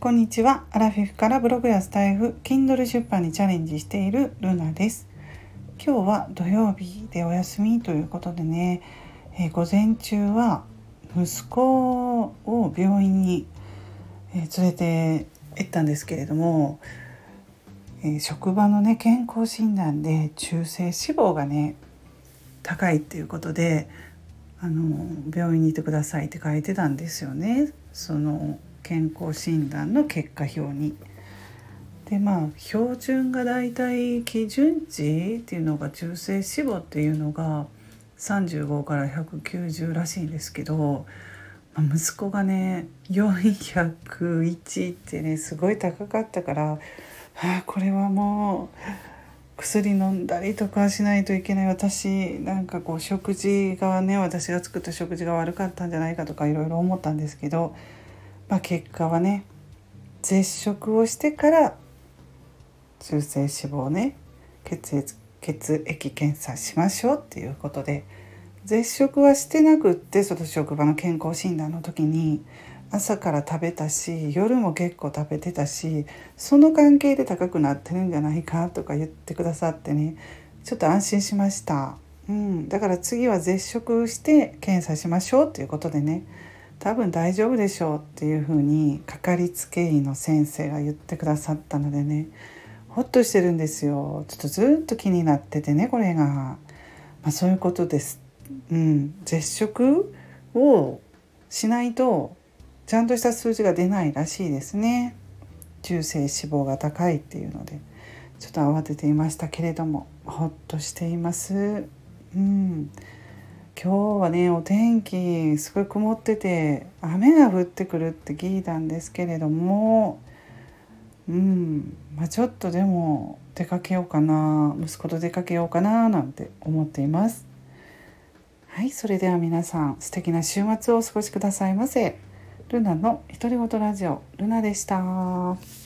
こんにちは。アラフィフからブログやスタイフ、Kindle 出版にチャレンジしているルナです。今日は土曜日でお休みということでね、えー、午前中は息子を病院に、え、連れて行ったんですけれども、えー、職場のね健康診断で中性脂肪がね高いっていうことであの病院にいてくださいって書いてたんですよねその健康診断の結果表に。でまあ標準がだいたい基準値っていうのが中性脂肪っていうのが35から190らしいんですけど、まあ、息子がね401ってねすごい高かったから、はあ、これはもう薬飲んだりとかしないといけない私なんかこう食事がね私が作った食事が悪かったんじゃないかとかいろいろ思ったんですけど、まあ、結果はね絶食をしてから中性脂肪をね血液血液検査しましょうっていうことで絶食はしてなくってその職場の健康診断の時に朝から食べたし夜も結構食べてたしその関係で高くなってるんじゃないかとか言ってくださってねちょっと安心しました、うん、だから次は絶食して検査しましょうっていうことでね多分大丈夫でしょうっていうふうにかかりつけ医の先生が言ってくださったのでね。ほっとしてるんですよ。ちょっとずっと気になっててねこれが、まあ、そういうことです、うん、絶食をしないとちゃんとした数字が出ないらしいですね。中性脂肪が高いっていうので。ちょっと慌てていましたけれども。ほっとしています。うん。今日はねお天気すごい曇ってて雨が降ってくるって聞いたんですけれどもうんまあ、ちょっとでも出かけようかな息子と出かけようかななんて思っていますはいそれでは皆さん素敵な週末をお過ごしくださいませルナの独り言ラジオルナでした。